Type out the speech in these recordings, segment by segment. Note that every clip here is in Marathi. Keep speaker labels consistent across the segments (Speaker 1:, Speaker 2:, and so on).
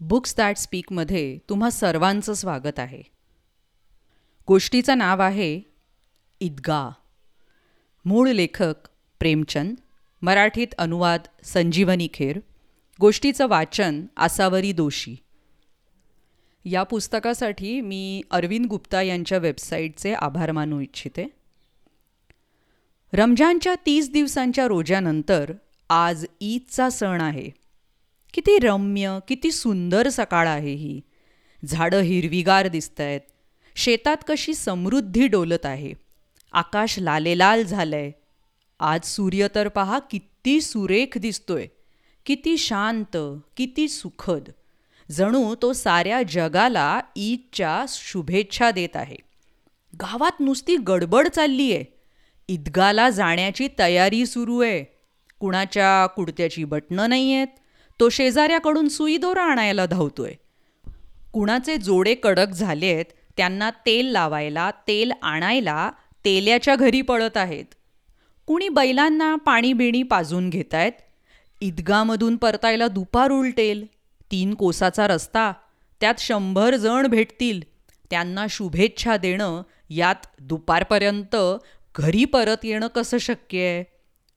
Speaker 1: बुक्स दॅट स्पीकमध्ये तुम्हा सर्वांचं स्वागत आहे. गोष्टीचं नाव आहे ईदगा मूळ लेखक प्रेमचंद मराठीत अनुवाद संजीवनी खेर गोष्टीचं वाचन आसावरी दोशी या पुस्तकासाठी मी अरविंद गुप्ता यांच्या वेबसाईटचे आभार मानू इच्छिते. रमजानच्या तीस दिवसांच्या रोजानंतर आज ईदचा सण आहे. किती रम्य किती सुंदर सकाळ आहे ही. झाडं हिरवीगार दिसत आहेत शेतात कशी समृद्धी डोलत आहे. आकाश लालेलाल झालंय. आज सूर्य तर पहा किती सुरेख दिसतोय. किती शांत किती सुखद. जणू तो साऱ्या जगाला ईदच्या शुभेच्छा देत आहे. गावात नुसती गडबड चालली आहे ईदगाला जाण्याची तयारी सुरू आहे कुणाच्या कुडत्याची बटणं नाही आहेत तो शेजाऱ्याकडून सुईदोरा आणायला धावतोय. कुणाचे जोडे कडक झालेत त्यांना तेल लावायला तेल आणायला तेल्याच्या घरी पळत आहेत. कुणी बैलांना पाणी बिणी पाजून घेत आहेत ईदगामधून परतायला दुपार उलटेल. तीन कोसाचा रस्ता. त्यात शंभर जण भेटतील. त्यांना शुभेच्छा देणं यात दुपारपर्यंत घरी परत येणं कसं शक्य आहे?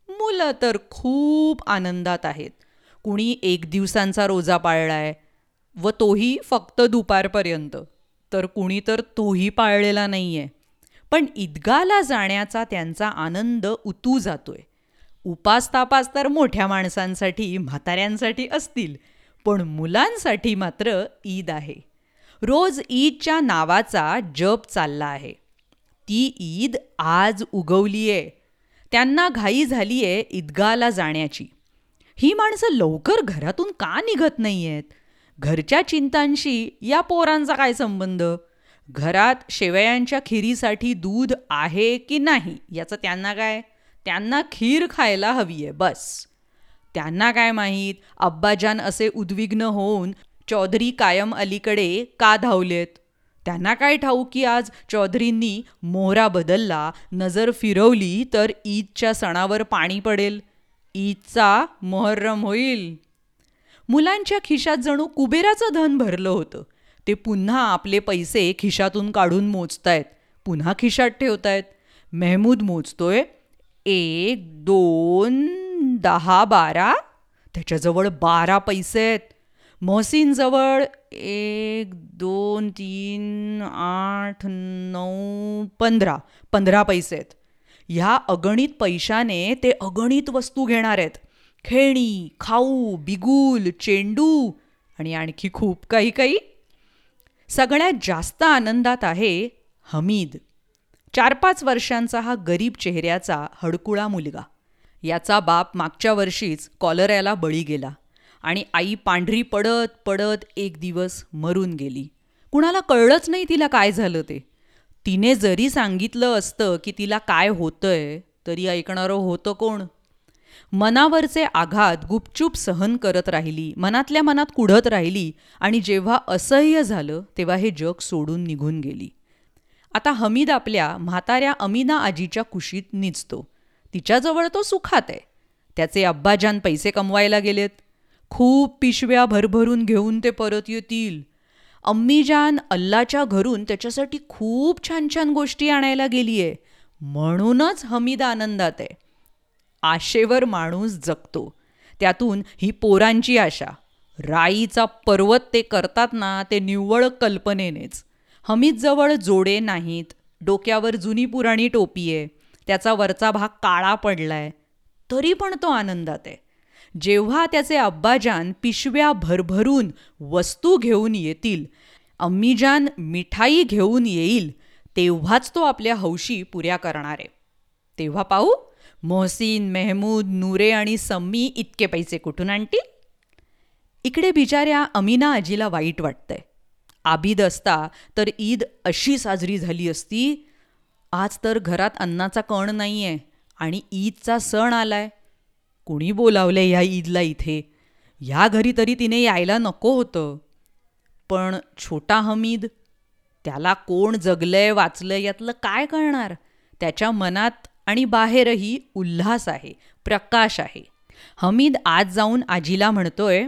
Speaker 1: मुलं तर खूप आनंदात आहेत. कुणी एक दिवसांचा रोजा पाळलाय व तोही फक्त दुपारपर्यंत तर कुणी तर तोही पाळलेला नाही आहे पण ईदगाला जाण्याचा त्यांचा आनंद उतू जातोय. उपास तापास तर मोठ्या माणसांसाठी म्हाताऱ्यांसाठी असतील पण मुलांसाठी मात्र ईद आहे. रोज ईदच्या नावाचा जप चालला आहे. ती ईद आज उगवली आहे त्यांना घाई झाली आहे ईदगाला जाण्याची. ही माणसं लवकर घरातून का निघत नाही आहेत घरच्या चिंतांशी या पोरांचा काय संबंध? घरात शेवयांच्या खिरीसाठी दूध आहे की नाही याचं त्यांना काय? त्यांना खीर खायला हवी आहे बस. त्यांना काय माहीत? अब्बाजान असे उद्विग्न होऊन चौधरी कायम अलीकडे का धावलेत? त्यांना काय ठाऊ की आज चौधरींनी मोहरा बदलला नजर फिरवली तर ईदच्या सणावर पाणी पडेल? ईदचा मोहर्रम होईल. मुलांच्या खिशात जणू कुबेराचं धन भरलं होतं. ते पुन्हा आपले पैसे खिशातून काढून मोजतायत. पुन्हा खिशात ठेवतायत. मेहमूद मोजतोय. एक दोन दहा बारा. त्याच्याजवळ बारा पैसे आहेत. मोहसिनजवळ एक दोन तीन आठ नऊ पंधरा. पंधरा पैसे आहेत. ह्या अगणित पैशाने ते अगणित वस्तू घेणार आहेत. खेळणी खाऊ बिगुल चेंडू आणि आणखी खूप काही काही. सगळ्यात जास्त आनंदात आहे हमीद. चार पाच वर्षांचा हा गरीब चेहऱ्याचा हडकुळा मुलगा. याचा बाप मागच्या वर्षीच कॉलऱ्याला बळी गेला आणि आई पांढरी पडत पडत एक दिवस मरून गेली. कुणाला कळलंच नाही तिला काय झालं ते. तिने जरी सांगितलं असतं की तिला काय होतंय तरी ऐकणारं होतं कोण? मनावरचे आघात गुपचूप सहन करत राहिली मनातल्या मनात कुढत राहिली आणि जेव्हा असह्य झालं तेव्हा हे जग सोडून निघून गेली. आता हमीद आपल्या म्हाताऱ्या अमीना आजीच्या कुशीत निजतो. तिच्याजवळ तो सुखात आहे. त्याचे अब्बाजान पैसे कमवायला गेलेत. खूप पिशव्या भरभरून घेऊन ते परत येतील. अम्मीजान अल्लाच्या घरून त्याच्यासाठी खूप छान छान गोष्टी आणायला गेली आहे म्हणूनच हमीद आनंदात आहे. आशेवर माणूस जगतो. त्यातून ही पोरांची आशा. राईचा पर्वत ते करतात ना ते निव्वळ कल्पनेनेच. हमीदजवळ जोडे नाहीत. डोक्यावर जुनी पुराणी टोपी आहे. त्याचा वरचा भाग काळा पडलाय. तरी पण तो आनंदात आहे. जेव्हा त्याचे अब्बाजान पिशव्या भरभरून वस्तू घेऊन येतील अम्मीजान मिठाई घेऊन येईल तेव्हाच तो आपल्या हौशी पुऱ्या करणार आहे. तेव्हा पाहू मोहसिन मेहमूद नूरे आणि सम्मी इतके पैसे कुठून आणतील? इकडे बिचाऱ्या अमीना आजीला वाईट वाटतंय. आबीद असता तर ईद अशी साजरी झाली असती आज तर घरात अन्नाचा कण नाही आहे आणि ईदचा सण आलाय. कुणी बोलावलंय ह्या ईदला इथे? ह्या घरी तरी तिने यायला नको होतं. पण छोटा हमीद त्याला कोण जगलंय वाचलंय यातलं काय कळणार? त्याच्या मनात आणि बाहेरही उल्हास आहे प्रकाश आहे. हमीद आज जाऊन आजीला म्हणतोय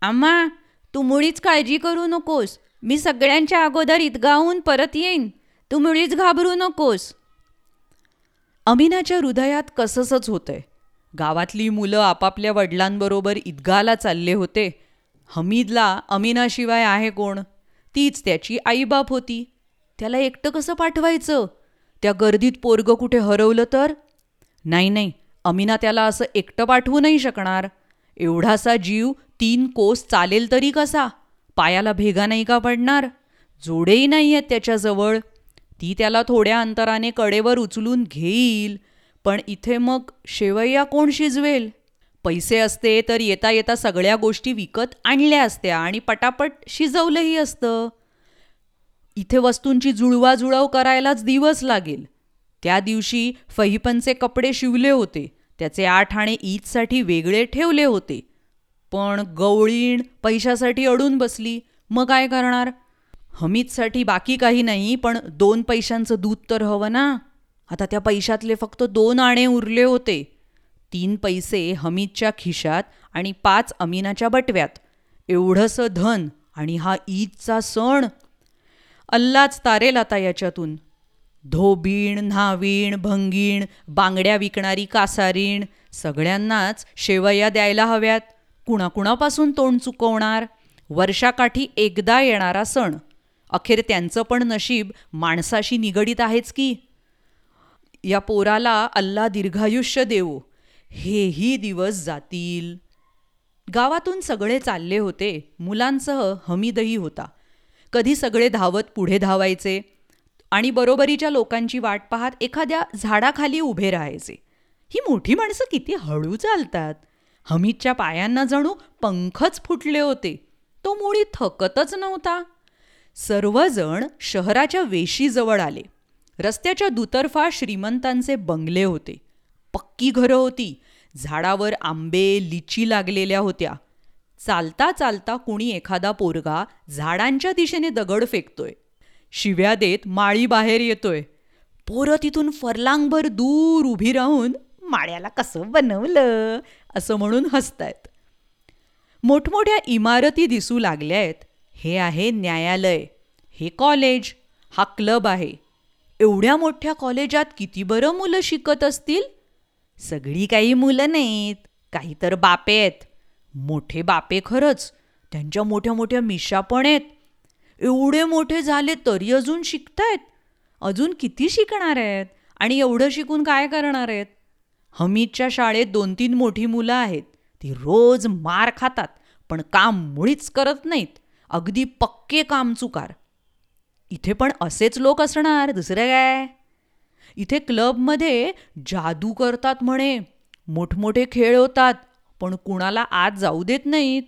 Speaker 1: आम्हा तू मुळीच काळजी करू नकोस. मी सगळ्यांच्या अगोदर ईदगाहून परत येईन. तू मुळीच घाबरू नकोस. अमिनाच्या हृदयात कसंसच होतंय. गावातली मुलं आपापल्या वडिलांबरोबर ईदगाला चालले होते. हमीदला अमीनाशिवाय आहे कोण? तीच त्याची आईबाप होती. त्याला एकटं कसं पाठवायचं? त्या गर्दीत पोरगं कुठे हरवलं तर? नाही नाही अमीना त्याला असं एकटं पाठवू नाही शकणार. एवढासा जीव तीन कोस चालेल तरी कसा? पायाला भेगा नाही का पडणार? जोडेही नाही आहेत त्याच्याजवळ. ती त्याला थोड्या अंतराने कडेवर उचलून घेईल. पण इथे मग शेवया कोण शिजवेल? पैसे असते तर येता येता सगळ्या गोष्टी विकत आणल्या असत्या आणि पटापट शिजवलंही असतं. इथे वस्तूंची जुळवाजुळव करायलाच दिवस लागेल. त्या दिवशी फहिपनचे कपडे शिवले होते. त्याचे आठ आणि ईदसाठी वेगळे ठेवले होते. पण गवळीण पैशासाठी अडून बसली. मग काय करणार? हमीदसाठी बाकी काही नाही पण दोन पैशांचं दूध तर हवं ना? आता त्या पैशातले फक्त दोन आणे उरले होते. तीन पैसे हमीदच्या खिशात आणि पाच अमीनाच्या बटव्यात. एवढंसं धन आणि हा ईदचा सण. अल्लाच तारेल आता याच्यातून. धोबीण न्हावीण भंगीण बांगड्या विकणारी कासारीण सगळ्यांनाच शेवया द्यायला हव्यात. कुणाकुणापासून तोंड चुकवणार? वर्षाकाठी एकदा येणारा सण. अखेर त्यांचं पण नशीब माणसाशी निगडीत आहेच की. या पोराला अल्ला दीर्घायुष्य देवो. हेही दिवस जातील. गावातून सगळे चालले होते. मुलांसह हमीदही होता. कधी सगळे धावत पुढे धावायचे आणि बरोबरीच्या लोकांची वाट पाहत एखाद्या झाडाखाली उभे राहायचे. ही मोठी माणसं किती हळू चालतात. हमीदच्या पायांना जणू पंखच फुटले होते. तो मुळी थकतच नव्हता. सर्वजण शहराच्या वेशीजवळ आले. रस्त्याच्या दुतर्फा श्रीमंतांचे बंगले होते. पक्की घरं होती. झाडावर आंबे लिची लागलेल्या होत्या. चालता चालता कुणी एखादा पोरगा झाडांच्या दिशेने दगड फेकतोय. शिव्या देत माळी बाहेर येतोय. पोरं तिथून फरलांगभर दूर उभी राहून माळ्याला कसं बनवलं? असं म्हणून हसतायत. मोठमोठ्या इमारती दिसू लागल्या आहेत हे आहे न्यायालय. हे कॉलेज. हा क्लब आहे. एवढ्या मोठ्या कॉलेजात किती बरं मुलं शिकत असतील? सगळी काही मुलं नाहीत काही तर बापे आहेत. मोठे बापे खरंच त्यांच्या मोठ्या मोठ्या मिशा पण आहेत. एवढे मोठे झाले तरी अजून शिकतायत. अजून किती शिकणार आहेत? आणि एवढं शिकून काय करणार आहेत? हमीदच्या शाळेत दोन तीन मोठी मुलं आहेत. ती रोज मार खातात पण काम मुळीच करत नाहीत. अगदी पक्के कामचुकार इथे पण असेच लोक असणार दुसरं काय? इथे क्लबमध्ये जादू करतात म्हणे मोठमोठे खेळ होतात पण कुणाला आत जाऊ देत नाहीत.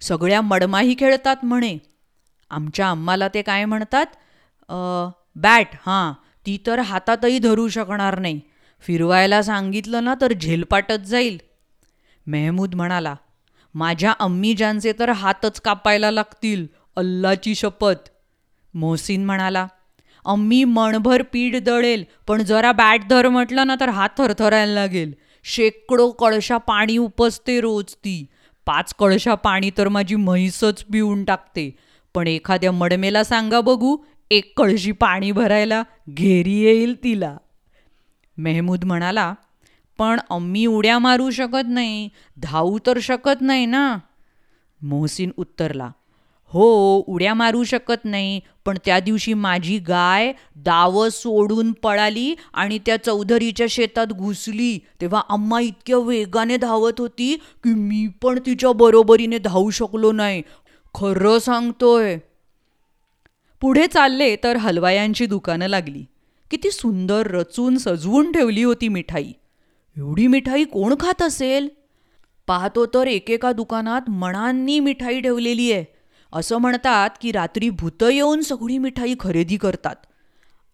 Speaker 1: सगळ्या मडमाही खेळतात म्हणे. आमच्या आम्हाला ते काय म्हणतात? बॅट हां ती तर हातातही धरू शकणार नाही. फिरवायला सांगितलं ना तर झेलपाटत जाईल. मेहमूद म्हणाला माझ्या अम्मीजांचे तर हातच कापायला लागतील अल्लाची शपथ. मोहसिन म्हणाला अम्मी मणभर पीठ दळेल पण जरा बॅट धर म्हटलं ना तर हात थरथरायला लागेल. शेकडो कळशा पाणी उपसते रोज ती. पाच कळशा पाणी तर माझी म्हैसच पिऊन टाकते. पण एखाद्या मडमेला सांगा बघू एक कळशी पाणी भरायला घेरी येईल तिला. मेहमूद म्हणाला पण अम्मी उड्या मारू शकत नाही धावू तर शकत नाही ना. मोहसिन उत्तरला हो उड्या मारू शकत नाही पण त्या दिवशी माझी गाय दावं सोडून पळाली आणि त्या चौधरीच्या शेतात घुसली. तेव्हा अम्मा इतक्या वेगाने धावत होती की मी पण तिच्या बरोबरीने धावू शकलो नाही. खरं सांगतोय. पुढे चालले तर हलवायांची दुकानं लागली. किती सुंदर रचून सजवून ठेवली होती मिठाई. एवढी मिठाई कोण खात असेल? पाहतो तर एकेका दुकानात मणांनी मिठाई ठेवलेली आहे. असं म्हणतात की रात्री भूतं येऊन सगळी मिठाई खरेदी करतात.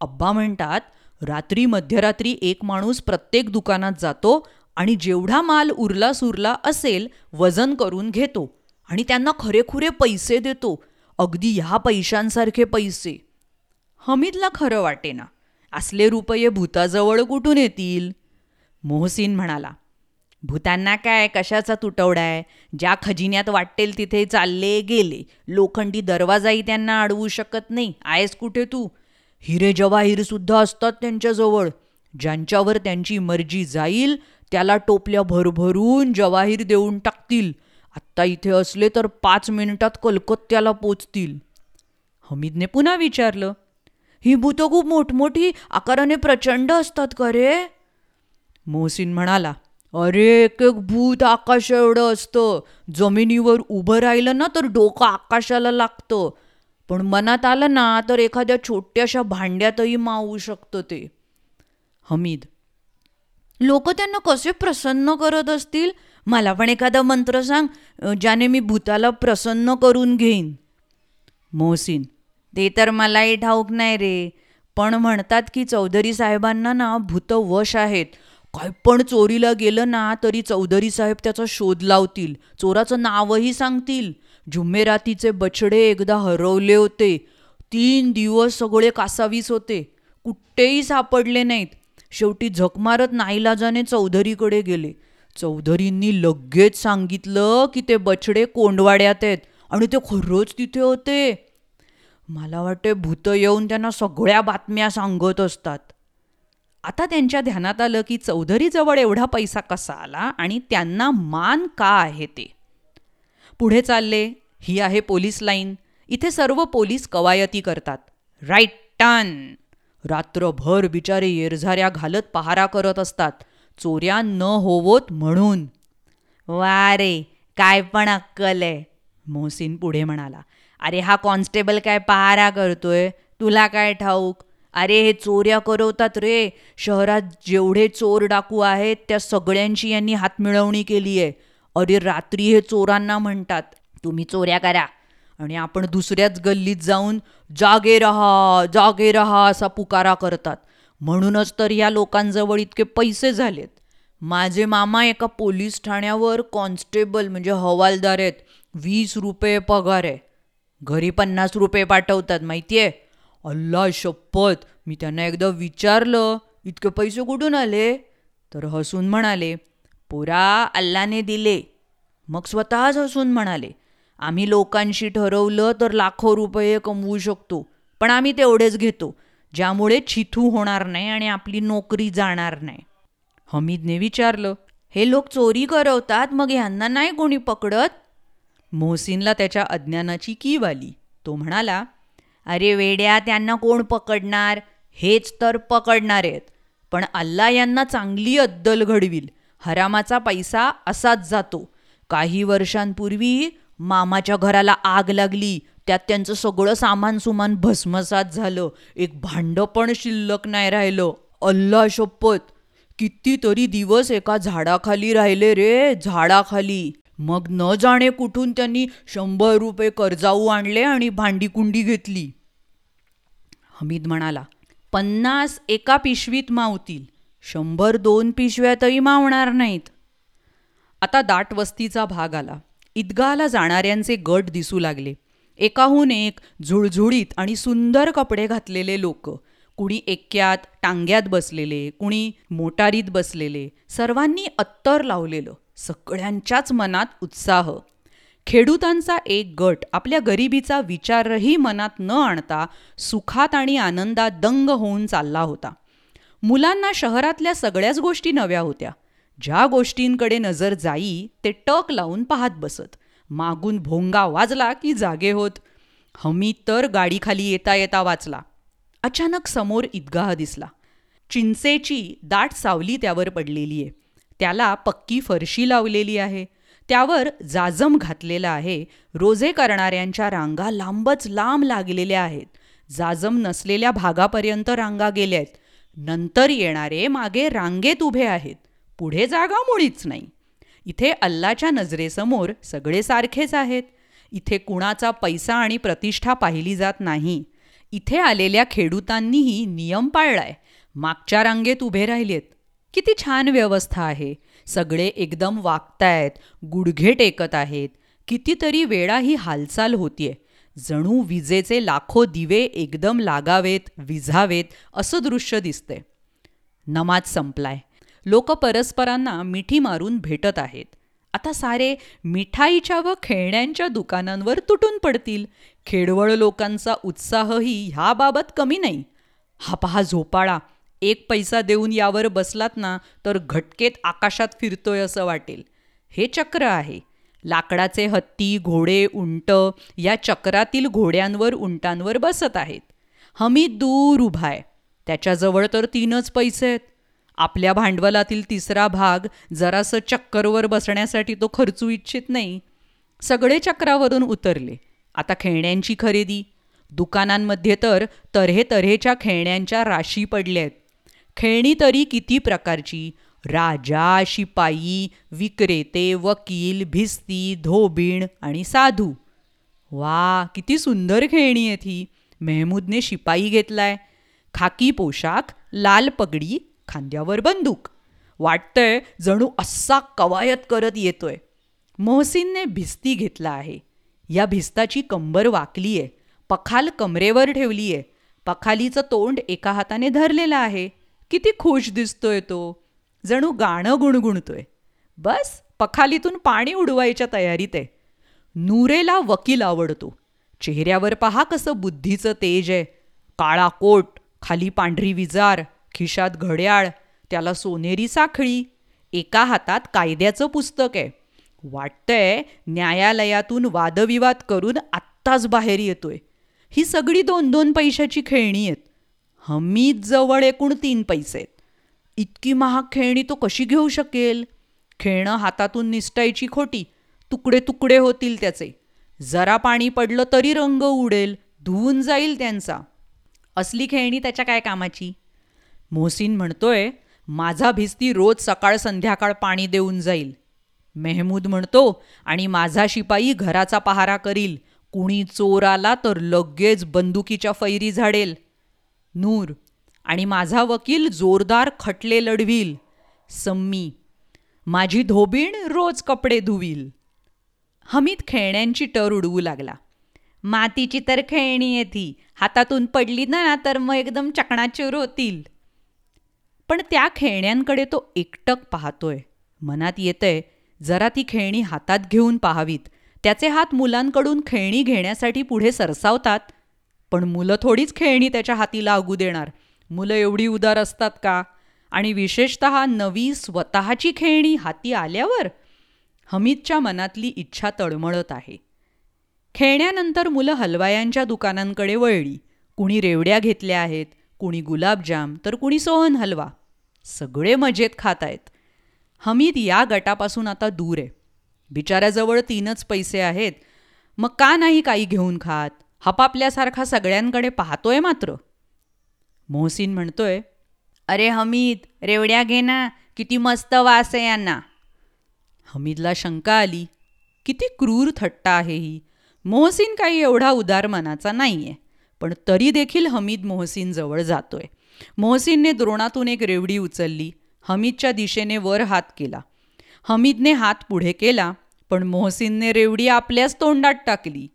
Speaker 1: अब्बा म्हणतात रात्री मध्यरात्री एक माणूस प्रत्येक दुकानात जातो आणि जेवढा माल उरला सुरला असेल वजन करून घेतो आणि त्यांना खरेखुरे पैसे देतो अगदी ह्या पैशांसारखे पैसे. हमीदला खरं वाटेना. असले रुपये भूताजवळ कुठून येतील? मोहसिन म्हणाला भूतांना काय कशाचा तुटवडा आहे? ज्या खजिन्यात वाटेल तिथे चालले गेले. लोखंडी दरवाजाही त्यांना अडवू शकत नाही. आहेस कुठे तू? हिरे जवाहीरसुद्धा असतात त्यांच्याजवळ. ज्यांच्यावर त्यांची मर्जी जाईल त्याला टोपल्या भरभरून जवाहीर देऊन टाकतील. आत्ता इथे असले तर पाच मिनिटात कलकत्त्याला पोचतील. हमीदने पुन्हा विचारलं ही भूतं खूप मोठमोठी आकाराने प्रचंड असतात का रे? मोहसिन म्हणाला अरे एक एक भूत आकाश एवढं असतं. जमिनीवर उभं राहिलं ना तर डोकं आकाशाला लागतं. पण मनात आलं ना तर एखाद्या छोट्याशा भांड्यातही मावू शकतं ते. हमीद. लोक त्यांना कसे प्रसन्न करत असतील? मला पण एखादा मंत्र सांग ज्याने मी भूताला प्रसन्न करून घेईन. मोहसिन. ते तर मलाही ठाऊक नाही रे. पण म्हणतात की चौधरी साहेबांना ना भूत वश आहेत. काय पण चोरीला गेलं ना तरी चौधरी साहेब त्याचा शोध लावतील. चोराचं नावही सांगतील. जुम्मेरातीचे बछडे एकदा हरवले होते. तीन दिवस सगळे कासावीस होते. कुठेही सापडले नाहीत. शेवटी झक मारत नाईलाजाने चौधरीकडे गेले. चौधरींनी लगेच सांगितलं की ते बछडे कोंडवाड्यात आहेत आणि ते खरंच तिथे होते. मला वाटते भूत येऊन त्यांना सगळ्या बातम्या सांगत असतात. आता त्यांच्या ध्यानात आलं की चौधरीजवळ एवढा पैसा कसा आला आणि त्यांना मान का आहे ते? पुढे चालले ही आहे पोलीस लाईन. इथे सर्व पोलीस कवायती करतात. राईट टन रात्रभर बिचारे येरझाऱ्या घालत पहारा करत असतात. चोऱ्या न होवोत म्हणून. वा रे काय पण अक्कल आहे. मोहसिन पुढे म्हणाला अरे हा कॉन्स्टेबल काय पहारा करतोय? तुला काय ठाऊक? अरे हे चोऱ्या करवतात रे. शहरात जेवढे चोर डाकू आहेत त्या सगळ्यांची यांनी हातमिळवणी केली आहे. अरे रात्री हे चोरांना म्हणतात तुम्ही चोऱ्या करा. आणि आपण दुसऱ्याच गल्लीत जाऊन जागे रहा जागे रहा असा पुकारा करतात. म्हणूनच तर या लोकांजवळ इतके पैसे झालेत. माझे मामा एका पोलीस ठाण्यावर कॉन्स्टेबल म्हणजे हवालदार आहेत वीस रुपये पगार आहे. घरी पन्नास रुपये पाठवतात माहिती आहे अल्ला शपथ. मी त्यांना एकदा विचारलं इतके पैसे कुठून आले? तर हसून म्हणाले पुरा अल्लाने दिले. मग स्वतःच हसून म्हणाले आम्ही लोकांशी ठरवलं तर लाखो रुपये कमवू शकतो पण आम्ही तेवढेच घेतो ज्यामुळे छिथू होणार नाही आणि आपली नोकरी जाणार नाही. हमीदने विचारलं हे लोक चोरी करवतात मग ह्यांना नाही कोणी पकडत? मोहसिनला त्याच्या अज्ञानाची कीव आली. तो म्हणाला अरे वेड्या त्यांना कोण पकडणार? हेच तर पकडणार आहेत. पण अल्ला यांना चांगली अद्दल घडवील. हरामाचा पैसा असाच जातो. काही वर्षांपूर्वी मामाच्या घराला आग लागली. त्यात त्यांचं सगळं सामान सुमान भस्मसात झालं. एक भांडं पण शिल्लक नाही राहिलं. अल्ला शपथ. कितीतरी दिवस एका झाडाखाली राहिले रे झाडाखाली. मग न जाणे कुठून त्यांनी शंभर रुपये कर्जाऊ आणले आणि भांडीकुंडी घेतली. हमीद म्हणाला पन्नास एका पिशवीत मावतील. शंभर दोन पिशव्यातही मावणार नाहीत. आता दाट वस्तीचा भाग आला. ईदगाला जाणाऱ्यांचे गट दिसू लागले. एकाहून एक झुळझुळीत आणि सुंदर कपडे घातलेले लोक कुणी एक्क्यात टांग्यात बसलेले कुणी मोटारीत बसलेले सर्वांनी अत्तर लावलेलं. सगळ्यांच्याच मनात उत्साह. खेडूतांचा एक गट आपल्या गरिबीचा विचारही मनात न आणता सुखात आणि आनंदात दंग होऊन चालला होता. मुलांना शहरातल्या सगळ्याच गोष्टी नव्या होत्या. ज्या गोष्टींकडे नजर जाई ते टक लावून पाहत बसत. मागून भोंगा वाजला की जागे होत. हमी तर गाडीखाली येता येता वाचला. अचानक समोर ईदगाह दिसला. चिंचेची दाट सावली त्यावर पडलेली आहे त्याला पक्की फरशी लावलेली आहे. त्यावर जाजम घातलेला आहे. रोजे करणाऱ्यांच्या रांगा लांबच लांब लागलेल्या आहेत. जाजम नसलेल्या भागापर्यंत रांगा गेल्या आहेत नंतर येणारे मागे रांगेत उभे आहेत. पुढे जागा मुळीच नाही. इथे अल्लाच्या नजरेसमोर सगळे सारखेच आहेत. इथे कुणाचा पैसा आणि प्रतिष्ठा पाहिली जात नाही. इथे आलेल्या खेडूतांनीही नियम पाळलाय. मागच्या रांगेत उभे राहिलेत. किती छान व्यवस्था आहे. सगळे एकदम वागतायत गुडघे टेकत आहेत. कितीतरी वेळा ही हालचाल होतीये. जणू विजेचे लाखो दिवे एकदम लागावेत विझावेत असं दृश्य दिसतंय. नमाज संपलाय. लोक परस्परांना मिठी मारून भेटत आहेत. आता सारे मिठाईच्या व खेळण्यांच्या दुकानांवर तुटून पडतील. खेडवळ लोकांचा उत्साहही ह्याबाबत कमी नाही. हा पहा झोपाळा. एक पैसा देऊन यावर बसलात ना तर घटकेत आकाशात फिरतोय असं वाटेल. हे चक्र आहे. लाकडाचे हत्ती घोडे उंट या चक्रातील घोड्यांवर उंटांवर बसत आहेत. हमी दूर उभा आहे. त्याच्याजवळ तर तीनच पैसे आहेत. आपल्या भांडवलातील तिसरा भाग जरासं चक्करवर बसण्यासाठी तो खर्चू इच्छित नाही. सगळे चक्रावरून उतरले. आता खेळण्यांची खरेदी. दुकानांमध्ये तर तऱ्हे तऱ्हेच्या खेळण्यांच्या राशी पडल्या आहेत. खेळणी तरी किती प्रकारची? राजा शिपाई विक्रेते वकील भिस्ती धोबीण आणि साधू. वा किती सुंदर खेळणी आहेत ही. मेहमूदने शिपाई घेतलाय. खाकी पोशाख लाल पगडी खांद्यावर बंदूक. वाटतंय जणू असा कवायत करत येतोय. मोहसिनने भिस्ती घेतला आहे. या भिस्ताची कंबर वाकली आहे पखाल कमरेवर ठेवली आहे पखालीचं तोंड एका हाताने धरलेलं आहे. किती खुश दिसतोय तो. जणू गाणं गुणगुणतोय. बस पखालीतून पाणी उडवायच्या तयारीत आहे. नूरेला वकील आवडतो. चेहऱ्यावर पहा कसं बुद्धीचं तेज आहे. काळा कोट खाली पांढरी विजार खिशात घड्याळ त्याला सोनेरी साखळी. एका हातात कायद्याचं पुस्तक आहे. वाटतंय न्यायालयातून वादविवाद करून आत्ताच बाहेर येतोय. ही सगळी दोन दोन पैशाची खेळणी आहेत. हमीद जवळ एकूण तीन पैसे इतकी महाग खेळणी तो कशी घेऊ शकेल? खेळणं हातातून निसटायची खोटी तुकडे तुकडे होतील त्याचे. जरा पाणी पडलं तरी रंग उडेल धुवून जाईल त्यांचा. असली खेळणी त्याच्या काय कामाची? मोहसिन म्हणतोय माझा भिस्ती रोज सकाळ संध्याकाळ पाणी देऊन जाईल. मेहमूद म्हणतो आणि माझा शिपाई घराचा पहारा करील. कुणी चोर आला तर लगेच बंदुकीच्या फैरी झाडेल. नूर. आणि माझा वकील जोरदार खटले लढवील. सम्मी माझी धोबीण रोज कपडे धुवील. हमीद खेळण्यांची टर उडवू लागला. मातीची तर खेळणी आहे ती हातातून पडली ना तर मग एकदम चकणाचूर होतील. पण त्या खेळण्यांकडे तो एकटक पाहतोय. मनात येतंय जरा ती खेळणी हातात घेऊन पाहावीत. त्याचे हात मुलांकडून खेळणी घेण्यासाठी पुढे सरसावतात. पण मुलं थोडीच खेळणी त्याच्या हाती लागू देणार. मुलं एवढी उदार असतात का? आणि विशेषत नवी स्वतःची खेळणी हाती आल्यावर हमीदच्या मनातली इच्छा तळमळत आहे. खेळण्यानंतर मुलं हलवायांच्या दुकानांकडे वळली. कुणी रेवड्या घेतल्या आहेत कुणी गुलाबजाम तर कुणी सोहन हलवा. सगळे मजेत खात आहेत. हमीद या गटापासून आता दूर आहे. बिचाऱ्याजवळ तीनच पैसे आहेत. मग का नाही काही घेऊन खात? हपापल्यासारखा सगळ्यांकडे पाहतोय मात्र. मोहसिन म्हणतोय अरे हमीद रेवड्या घे ना किती मस्त वास आहे यांना. हमीदला शंका आली किती क्रूर थट्टा आहे ही. मोहसिन काही एवढा उदार मनाचा नाही आहे पण तरी देखील हमीद मोहसिन जवळ जातोय. मोहसिनने द्रोणातून एक रेवडी उचलली हमीदच्या दिशेने वर हात केला. हमीदने हात पुढे केला पण मोहसिनने रेवडी आपल्याच तोंडात टाकली.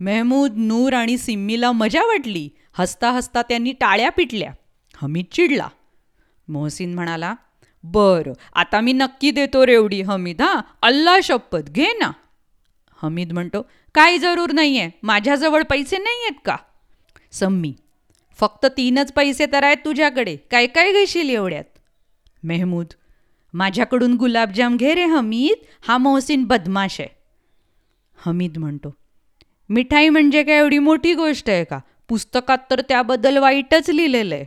Speaker 1: मेहमूद नूर आणि सिम्मीला मजा वाटली. हसता हसता त्यांनी टाळ्या पिटल्या. हमीद चिडला. मोहसिन म्हणाला बरं आता मी नक्की देतो रेवडी हमीद हां? अल्ला शपथ घे ना. हमीद म्हणतो काही जरूर नाही आहे माझ्याजवळ पैसे नाही आहेत का? सम्मी फक्त तीनच पैसे तर आहेत तुझ्याकडे. काय काय घेशील एवढ्यात? मेहमूद माझ्याकडून गुलाबजाम घे रे हमीद. हा मोहसिन बदमाश आहे. हमीद म्हणतो मिठाई म्हणजे काय एवढी मोठी गोष्ट आहे का? पुस्तकात तर त्याबद्दल वाईटच लिहिलेलं आहे.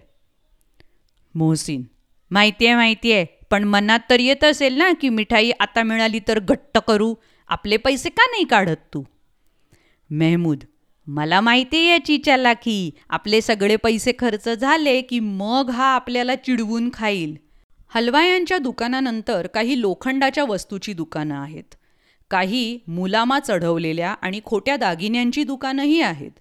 Speaker 1: मोहसिन माहिती आहे माहिती आहे. पण मनात तर येत असेल ना की मिठाई आता मिळाली तर घट्ट करू? आपले पैसे का नाही काढत तू? मेहमूद मला माहिती आहे याची चालाखी आपले सगळे पैसे खर्च झाले की मग हा आपल्याला चिडवून खाईल. हलवायांच्या दुकानानंतर काही लोखंडाच्या वस्तूची दुकानं आहेत. काही मुलामा चढवलेल्या आणि खोट्या दागिन्यांची दुकानंही आहेत.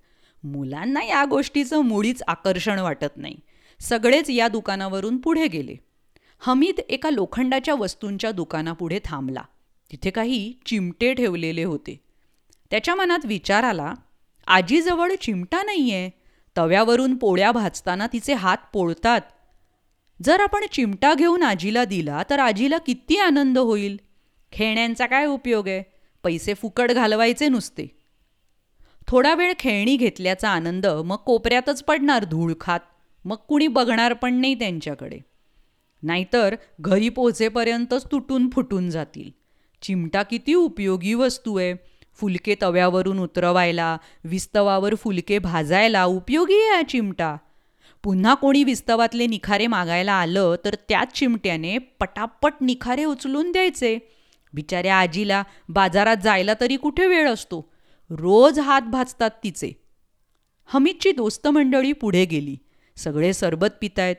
Speaker 1: मुलांना या गोष्टीचं मुळीच आकर्षण वाटत नाही. सगळेच या दुकानावरून पुढे गेले. हमीद एका लोखंडाच्या वस्तूंच्या दुकानापुढे थांबला. तिथे काही चिमटे ठेवलेले होते. त्याच्या मनात विचार आला आजीजवळ चिमटा नाही आहे तव्यावरून पोळ्या भाजताना तिचे हात पोळतात. जर आपण चिमटा घेऊन आजीला दिला तर आजीला किती आनंद होईल. खेळण्यांचा काय उपयोग आहे? पैसे फुकट घालवायचे नुसते. थोडा वेळ खेळणी घेतल्याचा आनंद मग कोपऱ्यातच पडणार धूळ खात मग कुणी बघणार पण नाही त्यांच्याकडे. नाहीतर घरी पोहोचेपर्यंतच तुटून फुटून जातील. चिमटा किती उपयोगी वस्तू आहे. फुलके तव्यावरून उतरवायला विस्तवावर फुलके भाजायला उपयोगी आहे चिमटा. पुन्हा कोणी विस्तवातले निखारे मागायला आलं तर त्याच चिमट्याने पटापट निखारे उचलून द्यायचे. बिचाऱ्या आजीला बाजारात जायला तरी कुठे वेळ असतो? रोज हात भाजतात तिचे. हमीदची दोस्त मंडळी पुढे गेली. सगळे सरबत पितायत.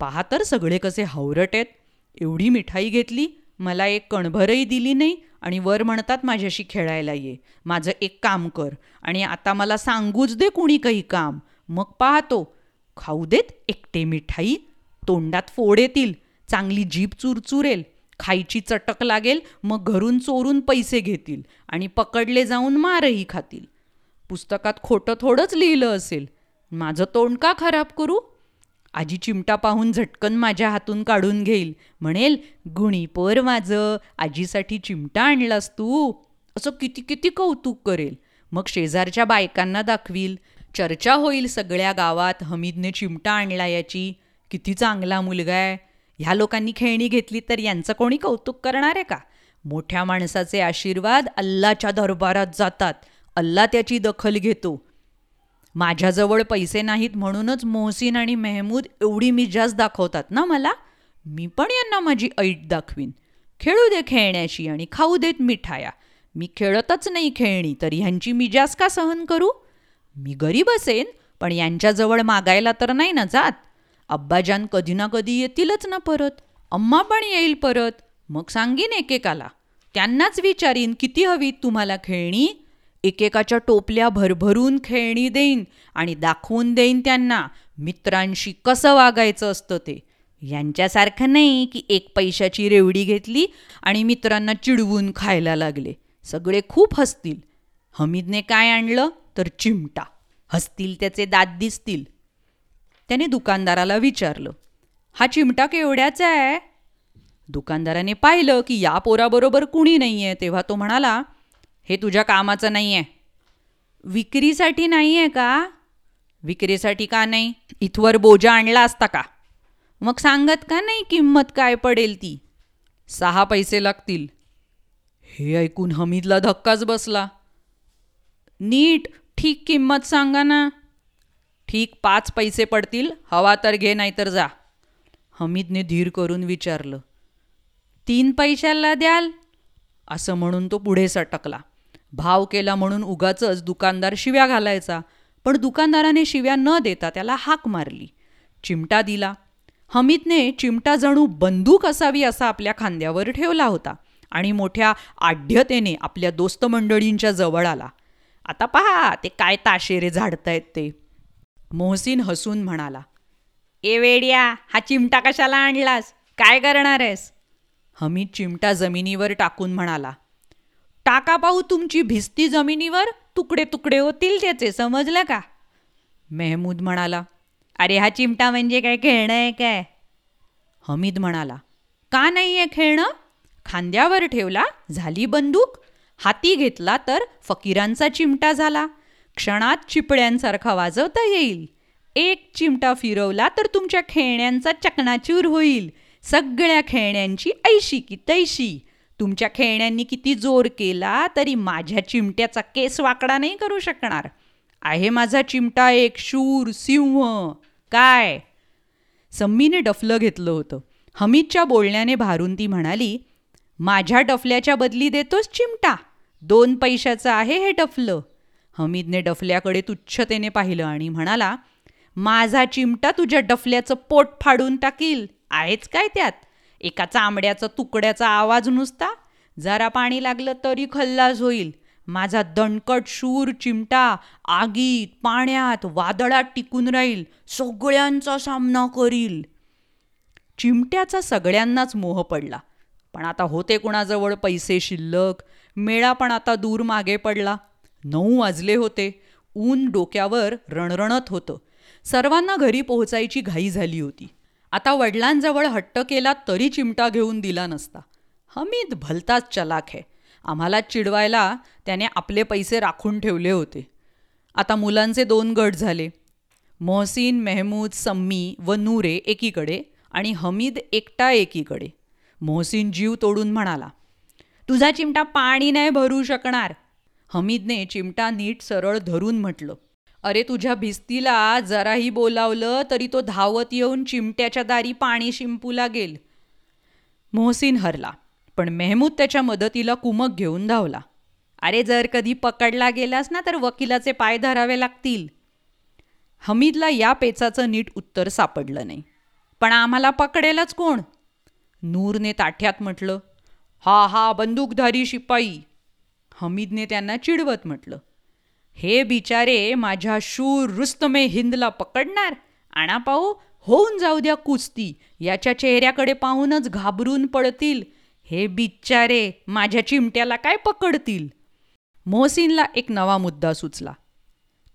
Speaker 1: पहा तर सगळे कसे हावरट आहेत एवढी मिठाई घेतली मला एक कणभरही दिली नाही आणि वर म्हणतात माझ्याशी खेळायला ये. माझं एक काम कर आणि आता मला सांगूच दे कुणी काही काम. मग पाहतो. खाऊ देत एकटे मिठाई तोंडात फोड येतील चांगली जीभ चुरचुरेल. खायची चटक लागेल मग घरून चोरून पैसे घेतील आणि पकडले जाऊन मारही खातील. पुस्तकात खोटं थोडंच लिहिलं असेल. माझं तोंड का खराब करू? आजी चिमटा पाहून झटकन माझ्या हातून काढून घेईल. म्हणेल गुणीपर माझं आजीसाठी चिमटा आणलास तू. असं किती किती कौतुक करेल. मग शेजारच्या बायकांना दाखवील. चर्चा होईल सगळ्या गावात हमीदने चिमटा आणला याची. किती चांगला मुलगा आहे. ह्या लोकांनी खेळणी घेतली तर यांचं कोणी कौतुक करणार आहे का? मोठ्या माणसाचे आशीर्वाद अल्लाच्या दरबारात जातात. अल्ला त्याची दखल घेतो. माझ्याजवळ पैसे नाहीत म्हणूनच मोहसिन आणि मेहमूद एवढी मिजाज दाखवतात ना मला? मी पण यांना माझी ऐट दाखवीन. खेळू दे खेळण्याशी आणि खाऊ देत मिठाया. मी खेळतच नाही खेळणी तर ह्यांची मिजाज का सहन करू? मी गरीब असेन पण यांच्याजवळ मागायला तर नाही ना जात. अब्बाजान कधी ना कधी येतीलच ना परत. अम्मा पण येईल परत. मग सांगीन एकेकाला. त्यांनाच विचारीन किती हवीत तुम्हाला खेळणी? एकेकाच्या टोपल्या भरभरून खेळणी देईन आणि दाखवून देईन त्यांना मित्रांशी कसं वागायचं असतं ते. यांच्यासारखं नाही की एक पैशाची रेवडी घेतली आणि मित्रांना चिडवून खायला लागले. सगळे खूप हसतील. हमीदने काय आणलं? तर चिमटा. हसतील त्याचे दात दिसतील. त्याने दुकानदाराला विचारलं हा चिमटा केवढ्याचा आहे? दुकानदाराने पाहिलं की या पोराबरोबर कुणी नाही आहे तेव्हा तो म्हणाला हे तुझ्या कामाचं नाही आहे विक्रीसाठी नाही आहे का? विक्रीसाठी का नाही? इथवर बोजा आणला असता का? मग सांगत का नाही किंमत काय पडेल ती? सहा पैसे लागतील. हे ऐकून हमीदला धक्काच बसला. नीट ठीक किंमत सांगा ना. ठीक पाच पैसे पडतील हवा तर घे नाहीतर जा. हमीदने धीर करून विचारलं तीन पैशाला द्याल? असं म्हणून तो पुढे सटकला. भाव केला म्हणून उगाचच दुकानदार शिव्या घालायचा पण दुकानदाराने शिव्या न देता त्याला हाक मारली. चिमटा दिला. हमीदने चिमटा जणू बंदूक असावी असा आपल्या खांद्यावर ठेवला होता आणि मोठ्या आढ्यतेने आपल्या दोस्त मंडळींच्या जवळ आला. आता पहा ते काय ताशेरे झाडतायत ते. मोहसिन हसून म्हणाला ए वेड्या हा चिमटा कशाला आणलास? काय करणार आहेस? हमीद चिमटा जमिनीवर टाकून म्हणाला टाका पाहू तुमची भिस्ती जमिनीवर तुकडे तुकडे होतील त्याचे समजलं का? मेहमूद म्हणाला अरे हा चिमटा म्हणजे काय खेळणं आहे काय? हमीद म्हणाला का नाही आहे खेळणं? खांद्यावर ठेवला झाली बंदूक हाती घेतला तर फकीरांचा चिमटा झाला. क्षणात चिपळ्यांसारखा वाजवता येईल. एक चिमटा फिरवला तर तुमच्या खेळण्यांचा चकनाचूर होईल. सगळ्या खेळण्यांची ऐशी की तैशी. तुमच्या खेळण्यांनी किती जोर केला तरी माझ्या चिमट्याचा केस वाकडा नाही करू शकणार. आहे माझा चिमटा एक शूर सिंह. काय? सम्मीने डफलं घेतलं होतं. हमीदच्या बोलण्याने भारून ती म्हणाली माझ्या डफल्याच्या बदली देतोस चिमटा. दोन पैशाचं आहे हे डफलं. हमीदने डफल्याकडे तुच्छतेने पाहिलं आणि म्हणाला माझा चिमटा तुझ्या डफल्याचं पोट फाडून टाकील. आहेच काय त्यात? एका चांबड्याचा तुकड्याचा आवाज नुसता? जरा पाणी लागलं तरी खल्लास होईल. माझा दणकट शूर चिमटा आगीत पाण्यात वादळात टिकून राहील. सगळ्यांचा सामना करील. चिमट्याचा सगळ्यांनाच मोह पडला. पण आता होते कुणाजवळ पैसे शिल्लक? मेळा पण आता दूर मागे पडला. नऊ वाजले होते. ऊन डोक्यावर रणरणत होतं. सर्वांना घरी पोहोचायची घाई झाली होती. आता वडिलांजवळ हट्ट केला तरी चिमटा घेऊन दिला नसता. हमीद भलताच चलाक आहे आम्हाला चिडवायला त्याने आपले पैसे राखून ठेवले होते. आता मुलांचे दोन गट झाले. मोहसिन मेहमूद सम्मी व नूरे एकीकडे आणि हमीद एकटा एकीकडे. मोहसिन जीव तोडून म्हणाला तुझा चिमटा पाणी नाही भरू शकणार. हमीदने चिमटा नीट सरळ धरून म्हटलं अरे तुझ्या भिस्तीला जराही बोलावलं तरी तो धावत येऊन चिमट्याच्या दारी पाणी शिंपू लागेल मोहसिन हरला पण मेहमूद त्याच्या मदतीला कुमक घेऊन धावला. अरे जर कधी पकडला गेलास ना तर वकिलाचे पाय धरावे लागतील. हमीदला या पेचाचं नीट उत्तर सापडलं नाही. पण आम्हाला पकडेलच कोण? नूरने ताठ्यात म्हटलं हा हा बंदूकधारी शिपाई हमीदने त्यांना चिडवत म्हटलं हे बिचारे माझ्या शूर रुस्तमे हिंदला पकडणार आणा पाहू होऊन जाऊ द्या कुस्ती याच्या चेहऱ्याकडे पाहूनच घाबरून पडतील. हे बिचारे माझ्या चिमट्याला काय पकडतील? मोहसिनला एक नवा मुद्दा सुचला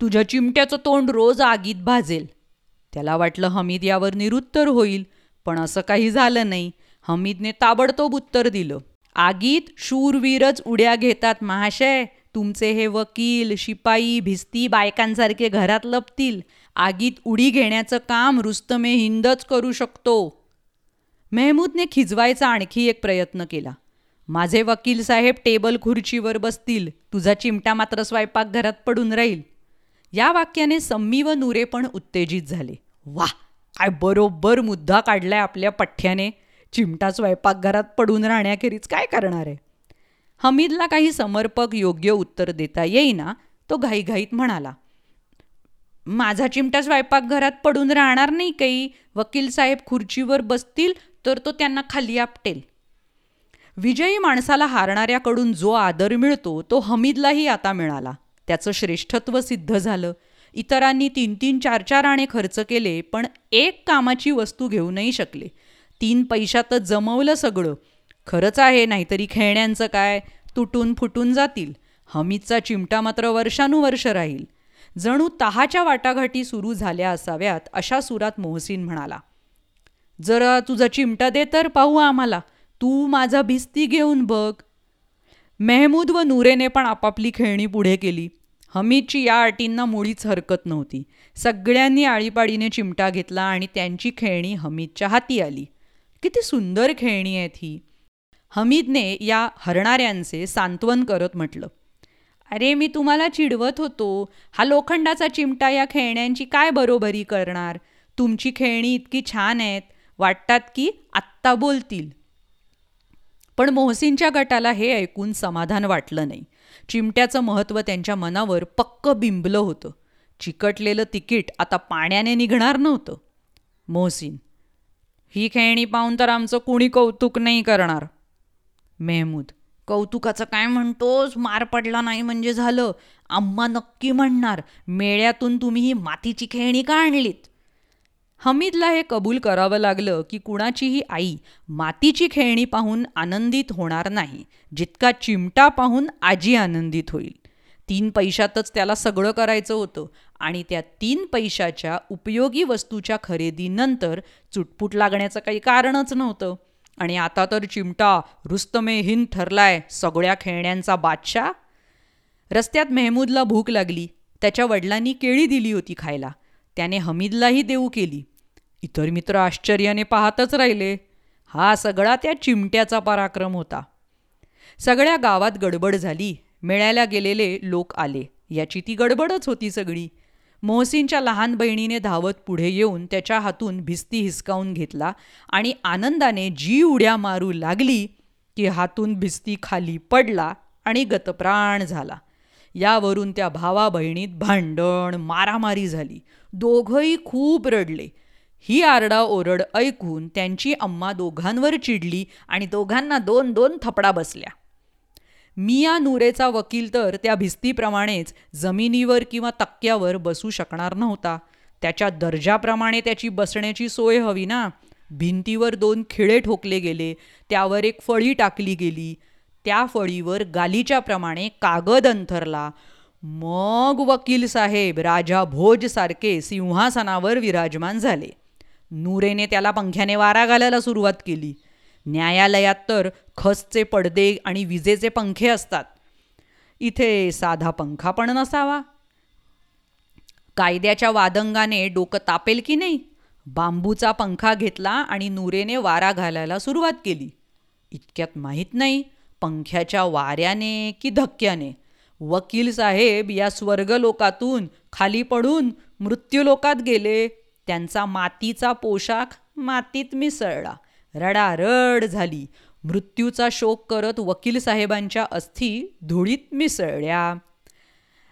Speaker 1: तुझ्या चिमट्याचं तोंड रोज आगीत भाजेल. त्याला वाटलं हमीद यावर निरुत्तर होईल पण असं काही झालं नाही. हमीदने ताबडतोब उत्तर दिलं आगीत शूरवीरच उड्या घेतात महाशय. तुमचे हे वकील शिपाई भिस्ती बायकांसारखे घरात लपतील. आगीत उडी घेण्याचं काम रुस्तमे हिंदच करू शकतो. मेहमूदने खिजवायचा आणखी एक प्रयत्न केला. माझे वकील साहेब टेबल खुर्चीवर बसतील. तुझा चिमटा मात्र स्वयंपाकघरात पडून राहील. या वाक्याने सम्मी व नुरे पण उत्तेजित झाले. वा काय बरोबर मुद्दा काढलाय आपल्या पठ्ठ्याने. चिमटा स्वयंपाकघरात पडून राहण्याखेरीज काय करणार आहे? हमीदला काही समर्पक योग्य उत्तर देता येईना तो घाईघाईत म्हणाला. माझा चिमटा स्वयंपाकघरात पडून राहणार नाही काही. वकील साहेब खुर्चीवर बसतील तर तो त्यांना खाली आपटेल. विजयी माणसाला हारणाऱ्याकडून जो आदर मिळतो तो हमीदलाही आता मिळाला. त्याचं श्रेष्ठत्व सिद्ध झालं. इतरांनी तीन तीन चार चार आणे खर्च केले पण एक कामाची वस्तू घेऊ नाही शकले. तीन पैशात जमवलं सगळं. खरंच आहे नाहीतरी खेळण्यांचं काय? तुटून फुटून जातील. हमीदचा चिमटा मात्र वर्षानुवर्ष राहील. जणू तहाच्या वाटाघाटी सुरू झाल्या असाव्यात अशा सुरात मोहसिन म्हणाला. जरा तुझा चिमटा दे तर पाहू आम्हाला. तू माझा भिस्ती घेऊन बघ. मेहमूद व नूरेने पण आपापली खेळणी पुढे केली. हमीदची या अटींना मुळीच हरकत नव्हती. सगळ्यांनी आळीपाळीने चिमटा घेतला आणि त्यांची खेळणी हमीदच्या हाती आली. किती सुंदर खेळणी आहेत ही. हमीदने या हरणाऱ्यांचे सांत्वन करत म्हटलं. अरे मी तुम्हाला चिडवत होतो. हा लोखंडाचा चिमटा या खेळण्यांची काय बरोबरी करणार? तुमची खेळणी इतकी छान आहेत. वाटतात की आत्ता बोलतील. पण मोहसिनच्या गटाला हे ऐकून समाधान वाटलं नाही. चिमट्याचं महत्त्व त्यांच्या मनावर पक्क बिंबलं होतं. चिकटलेलं तिकीट आता पाण्याने निघणार नव्हतं. मोहसिन ही खेळणी पाहून तर आमचं कुणी कौतुक नाही करणार. मेहमूद कौतुकाचं काय म्हणतोस? मार पडला नाही म्हणजे झालं. आम्हा नक्की म्हणणार मेळ्यातून तुम्ही ही मातीची खेळणी का आणलीत? हमीदला हे कबूल करावं लागलं की कुणाचीही आई मातीची खेळणी पाहून आनंदित होणार नाही जितका चिमटा पाहून आजी आनंदित होईल. तीन पैशातच त्याला सगळं करायचं होतं. आणि त्या तीन पैशाच्या उपयोगी वस्तूच्या खरेदीनंतर चुटपुट लागण्याचं काही कारणच नव्हतं. आणि आता तर चिमटा रुस्तमे हिंद ठरलाय सगळ्या खेळण्यांचा बादशाह. रस्त्यात मेहमूदला भूक लागली. त्याच्या वडिलांनी केळी दिली होती खायला. त्याने हमीदलाही देऊ केली. इतर मित्र आश्चर्याने पाहतच राहिले. हा सगळा त्या चिमट्याचा पराक्रम होता. सगळ्या गावात गडबड झाली. मिळायला गेलेले लोक आले. याची ती गडबडच होती सगळी. मोहसिनच्या लहान बहिणीने धावत पुढे येऊन त्याच्या हातून भिस्ती हिसकावून घेतला आणि आनंदाने जी उड्या मारू लागली की हातून भिस्ती खाली पडला आणि गतप्राण झाला. यावरून त्या भावा बहिणीत भांडण मारामारी झाली. दोघंही खूप रडले. ही आरडाओरड ऐकून त्यांची अम्मा दोघांवर चिडली आणि दोघांना दोन दोन थपडा बसल्या. मिया नूरेचा वकील तर त्या भिस्तीप्रमाणेच जमिनीवर किंवा तक्क्यावर बसू शकणार नव्हता. त्याच्या दर्जाप्रमाणे त्याची बसण्याची सोय हवी ना. भिंतीवर दोन खिळे ठोकले गेले त्यावर एक फळी टाकली गेली. त्या फळीवर गालीच्याप्रमाणे कागद अंथरला. मग वकील साहेब राजा भोजसारखे सिंहासनावर विराजमान झाले. नूरेने त्याला पंख्याने वारा घालायला सुरुवात केली. न्यायालयात तर खसचे पडदे आणि विजेचे पंखे असतात. इथे साधा पंखा पण नसावा. कायद्याच्या वादंगाने डोकं तापेल की नाही? बांबूचा पंखा घेतला आणि नुरेने वारा घालायला सुरुवात केली. इतक्यात माहीत नाही पंख्याच्या वाऱ्याने की धक्क्याने. वकील साहेब या स्वर्गलोकातून खाली पडून मृत्यूलोकात गेले. त्यांचा मातीचा पोशाख मातीत मिसळला. रडारड झाली. मृत्यूचा शोक करत वकील साहेबांच्या अस्थी धुळीत मिसळल्या.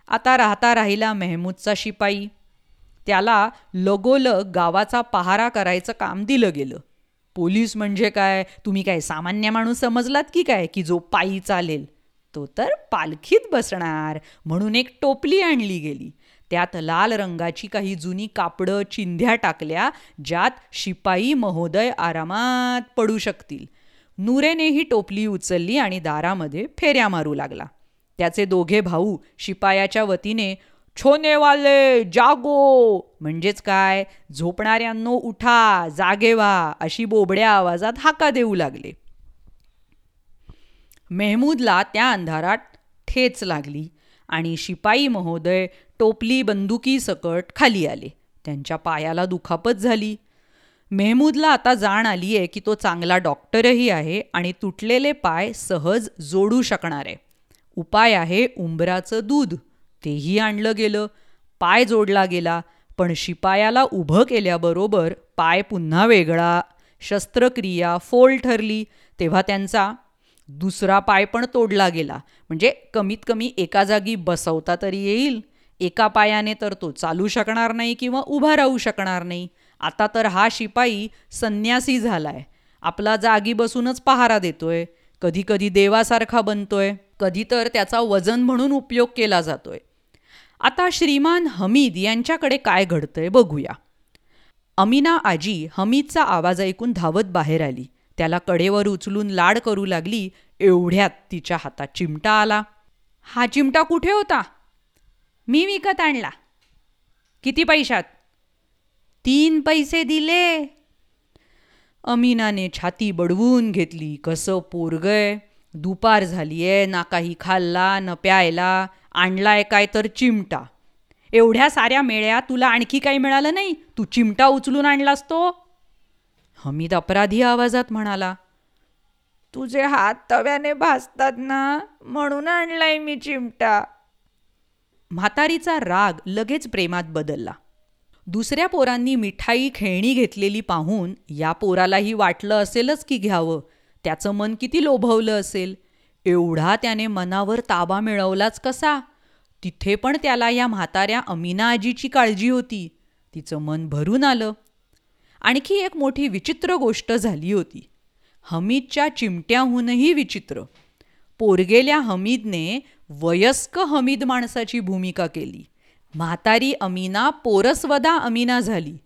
Speaker 1: आता राहता राहिला मेहमूदचा शिपाई. त्याला लगोलग गावाचा पहारा करायचं काम दिलं गेलं. पोलीस म्हणजे काय? तुम्ही काय सामान्य माणूस समजलात की काय? की जो पायी चालेल? तो तर पालखीत बसणार. म्हणून एक टोपली आणली गेली. त्यात लाल रंगाची काही जुनी कापडं चिंध्या टाकल्या ज्यात शिपाई महोदय आरामात पडू शकतील. नूरेने ही टोपली उचलली आणि दारामध्ये फेऱ्या मारू लागला. त्याचे दोघे भाऊ शिपायाच्या वतीने छोनेवाले जागो! म्हणजेच काय? झोपणाऱ्यांनो उठा जागे व्हा अशी बोबड्या आवाजात हाका देऊ लागले. मेहमूदला त्या अंधारात ठेच लागली आणि शिपाई महोदय टोपली बंदुकी सकट खाली आले. त्यांच्या पायाला दुखापत झाली. मेहमूदला आता जाण आली आहे की तो चांगला डॉक्टरही आहे आणि तुटलेले पाय सहज जोडू शकणार. आहे उपाय आहे उंबराचं दूध. तेही आणलं गेलं. पाय जोडला गेला पण शिपायाला उभं केल्याबरोबर पाय पुन्हा वेगळा. शस्त्रक्रिया फोल ठरली. तेव्हा त्यांचा दुसरा पाय पण तोडला गेला. म्हणजे कमीत कमी एका जागी बसवता तरी येईल. एका पायाने तर तो चालू शकणार नाही किंवा उभा राहू शकणार नाही. आता तर हा शिपाई संन्यासी झालाय. आपला जागी बसूनच पहारा देतोय. कधी कधी देवासारखा बनतोय. कधी तर त्याचा वजन म्हणून उपयोग केला जातोय. आता श्रीमान हमीद यांच्याकडे काय घडतंय बघूया. अमिना आजी हमीदचा आवाज ऐकून धावत बाहेर आली. त्याला कडेवर उचलून लाड करू लागली. एवढ्यात तिच्या हातात चिमटा आला. हा चिमटा कुठे होता? मी विकत आणला. किती पैशात? तीन पैसे दिले. अमीनाने छाती बडवून घेतली. कसं पोरगय दुपार झालीये ना काही खाल्ला न प्यायला. आणलाय काय तर चिमटा. एवढ्या साऱ्या मेळ्या तुला आणखी काही मिळालं नाही? तू चिमटा उचलून आणलास तो? हमीद अपराधी आवाजात म्हणाला तुझे हात तव्याने भासतात ना? म्हणून आणलाय मी चिमटा. म्हातारीचा राग लगेच प्रेमात बदलला. दुसऱ्या पोरांनी मिठाई खेळणी घेतलेली पाहून या पोरालाही वाटलं असेलच की घ्यावं त्याचं मन किती लोभवलं असेल. एवढा त्याने मनावर ताबा मिळवलाच कसा? तिथे पण त्याला या म्हाताऱ्या अमीना आजीची काळजी होती. तिचं मन भरून आलं. आणखी एक मोठी विचित्र गोष्ट झाली होती. हमीदच्या चिमट्याहूनही विचित्र. पोरगेल्या हमीदने वयस्क हमीद माणसाची भूमिका केली. म्हातारी अमीना पोरसवदा अमीना झाली.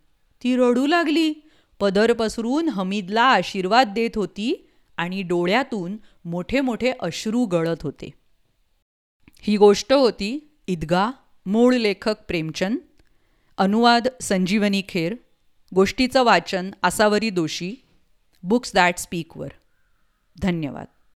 Speaker 1: ती रडू लागली. पदर पसरून हमीदला आशीर्वाद देत होती आणि डोळ्यातून मोठे मोठे अश्रू गळत होते. ही गोष्ट होती ईदगा मूळ लेखक प्रेमचंद अनुवाद संजीवनी खेर गोष्टीचं वाचन आसावरी दोषी बुक्स दॅट स्पीकवर. धन्यवाद.